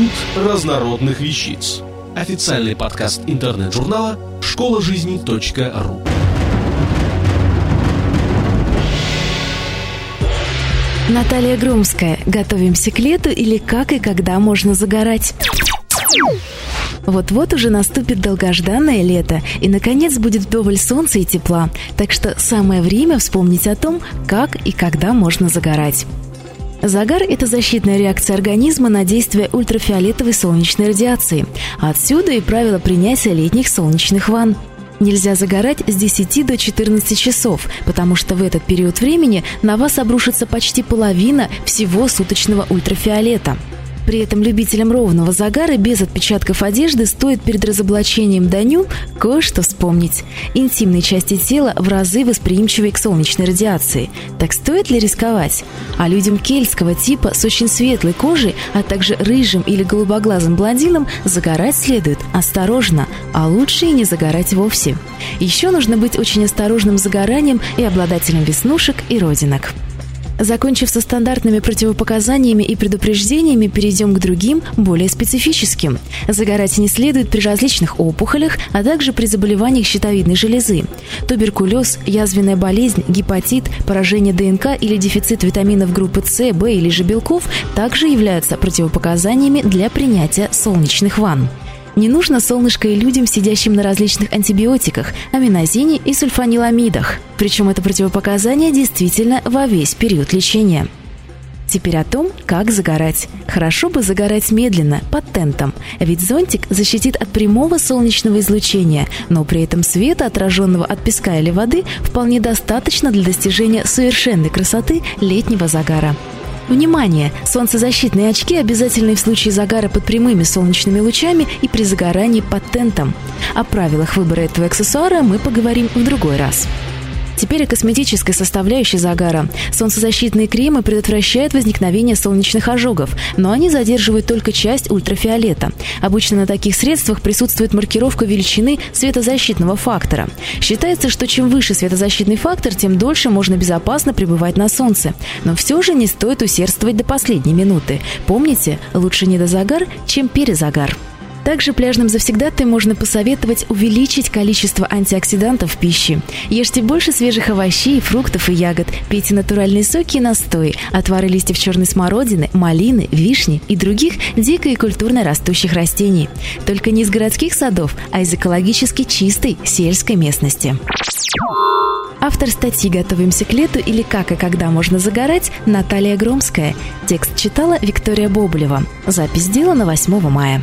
Институт разнородных вещиц. Официальный подкаст интернет-журнала школа жизни .ру. Наталья Громская. Готовимся к лету или как и когда можно загорать? Вот-вот уже наступит долгожданное лето, и, наконец, будет вдоволь солнца и тепла. Так что самое время вспомнить о том, как и когда можно загорать. Загар – это защитная реакция организма на действие ультрафиолетовой солнечной радиации. Отсюда и правило принятия летних солнечных ванн. Нельзя загорать с 10 до 14 часов, потому что в этот период времени на вас обрушится почти половина всего суточного ультрафиолета – при этом любителям ровного загара без отпечатков одежды стоит перед разоблачением до ню кое-что вспомнить. Интимные части тела в разы восприимчивее к солнечной радиации. Так стоит ли рисковать? А людям кельтского типа с очень светлой кожей, а также рыжим или голубоглазым блондинам загорать следует осторожно, а лучше и не загорать вовсе. Еще нужно быть очень осторожным с загоранием и обладателем веснушек и родинок. Закончив со стандартными противопоказаниями и предупреждениями, перейдем к другим, более специфическим. Загорать не следует при различных опухолях, а также при заболеваниях щитовидной железы. Туберкулез, язвенная болезнь, гепатит, поражение ДНК или дефицит витаминов группы С, В или же белков также являются противопоказаниями для принятия солнечных ванн. Не нужно солнышко и людям, сидящим на различных антибиотиках, аминозине и сульфаниламидах. Причем это противопоказание действительно во весь период лечения. Теперь о том, как загорать. Хорошо бы загорать медленно, под тентом, ведь зонтик защитит от прямого солнечного излучения, но при этом света, отраженного от песка или воды, вполне достаточно для достижения совершенной красоты летнего загара. Внимание! Солнцезащитные очки обязательны в случае загара под прямыми солнечными лучами и при загорании под тентом. О правилах выбора этого аксессуара мы поговорим в другой раз. Теперь о косметической составляющей загара. Солнцезащитные кремы предотвращают возникновение солнечных ожогов, но они задерживают только часть ультрафиолета. Обычно на таких средствах присутствует маркировка величины светозащитного фактора. Считается, что чем выше светозащитный фактор, тем дольше можно безопасно пребывать на солнце. Но все же не стоит усердствовать до последней минуты. Помните, лучше не до загар, чем перезагар. Также пляжным завсегдатаям можно посоветовать увеличить количество антиоксидантов в пище. Ешьте больше свежих овощей, фруктов и ягод, пейте натуральные соки и настои, отвары листьев черной смородины, малины, вишни и других дико и культурно растущих растений. Только не из городских садов, а из экологически чистой сельской местности. Автор статьи «Готовимся к лету» или «Как и когда можно загорать» Наталья Громская. Текст читала Виктория Бобулева. Запись сделана 8 мая.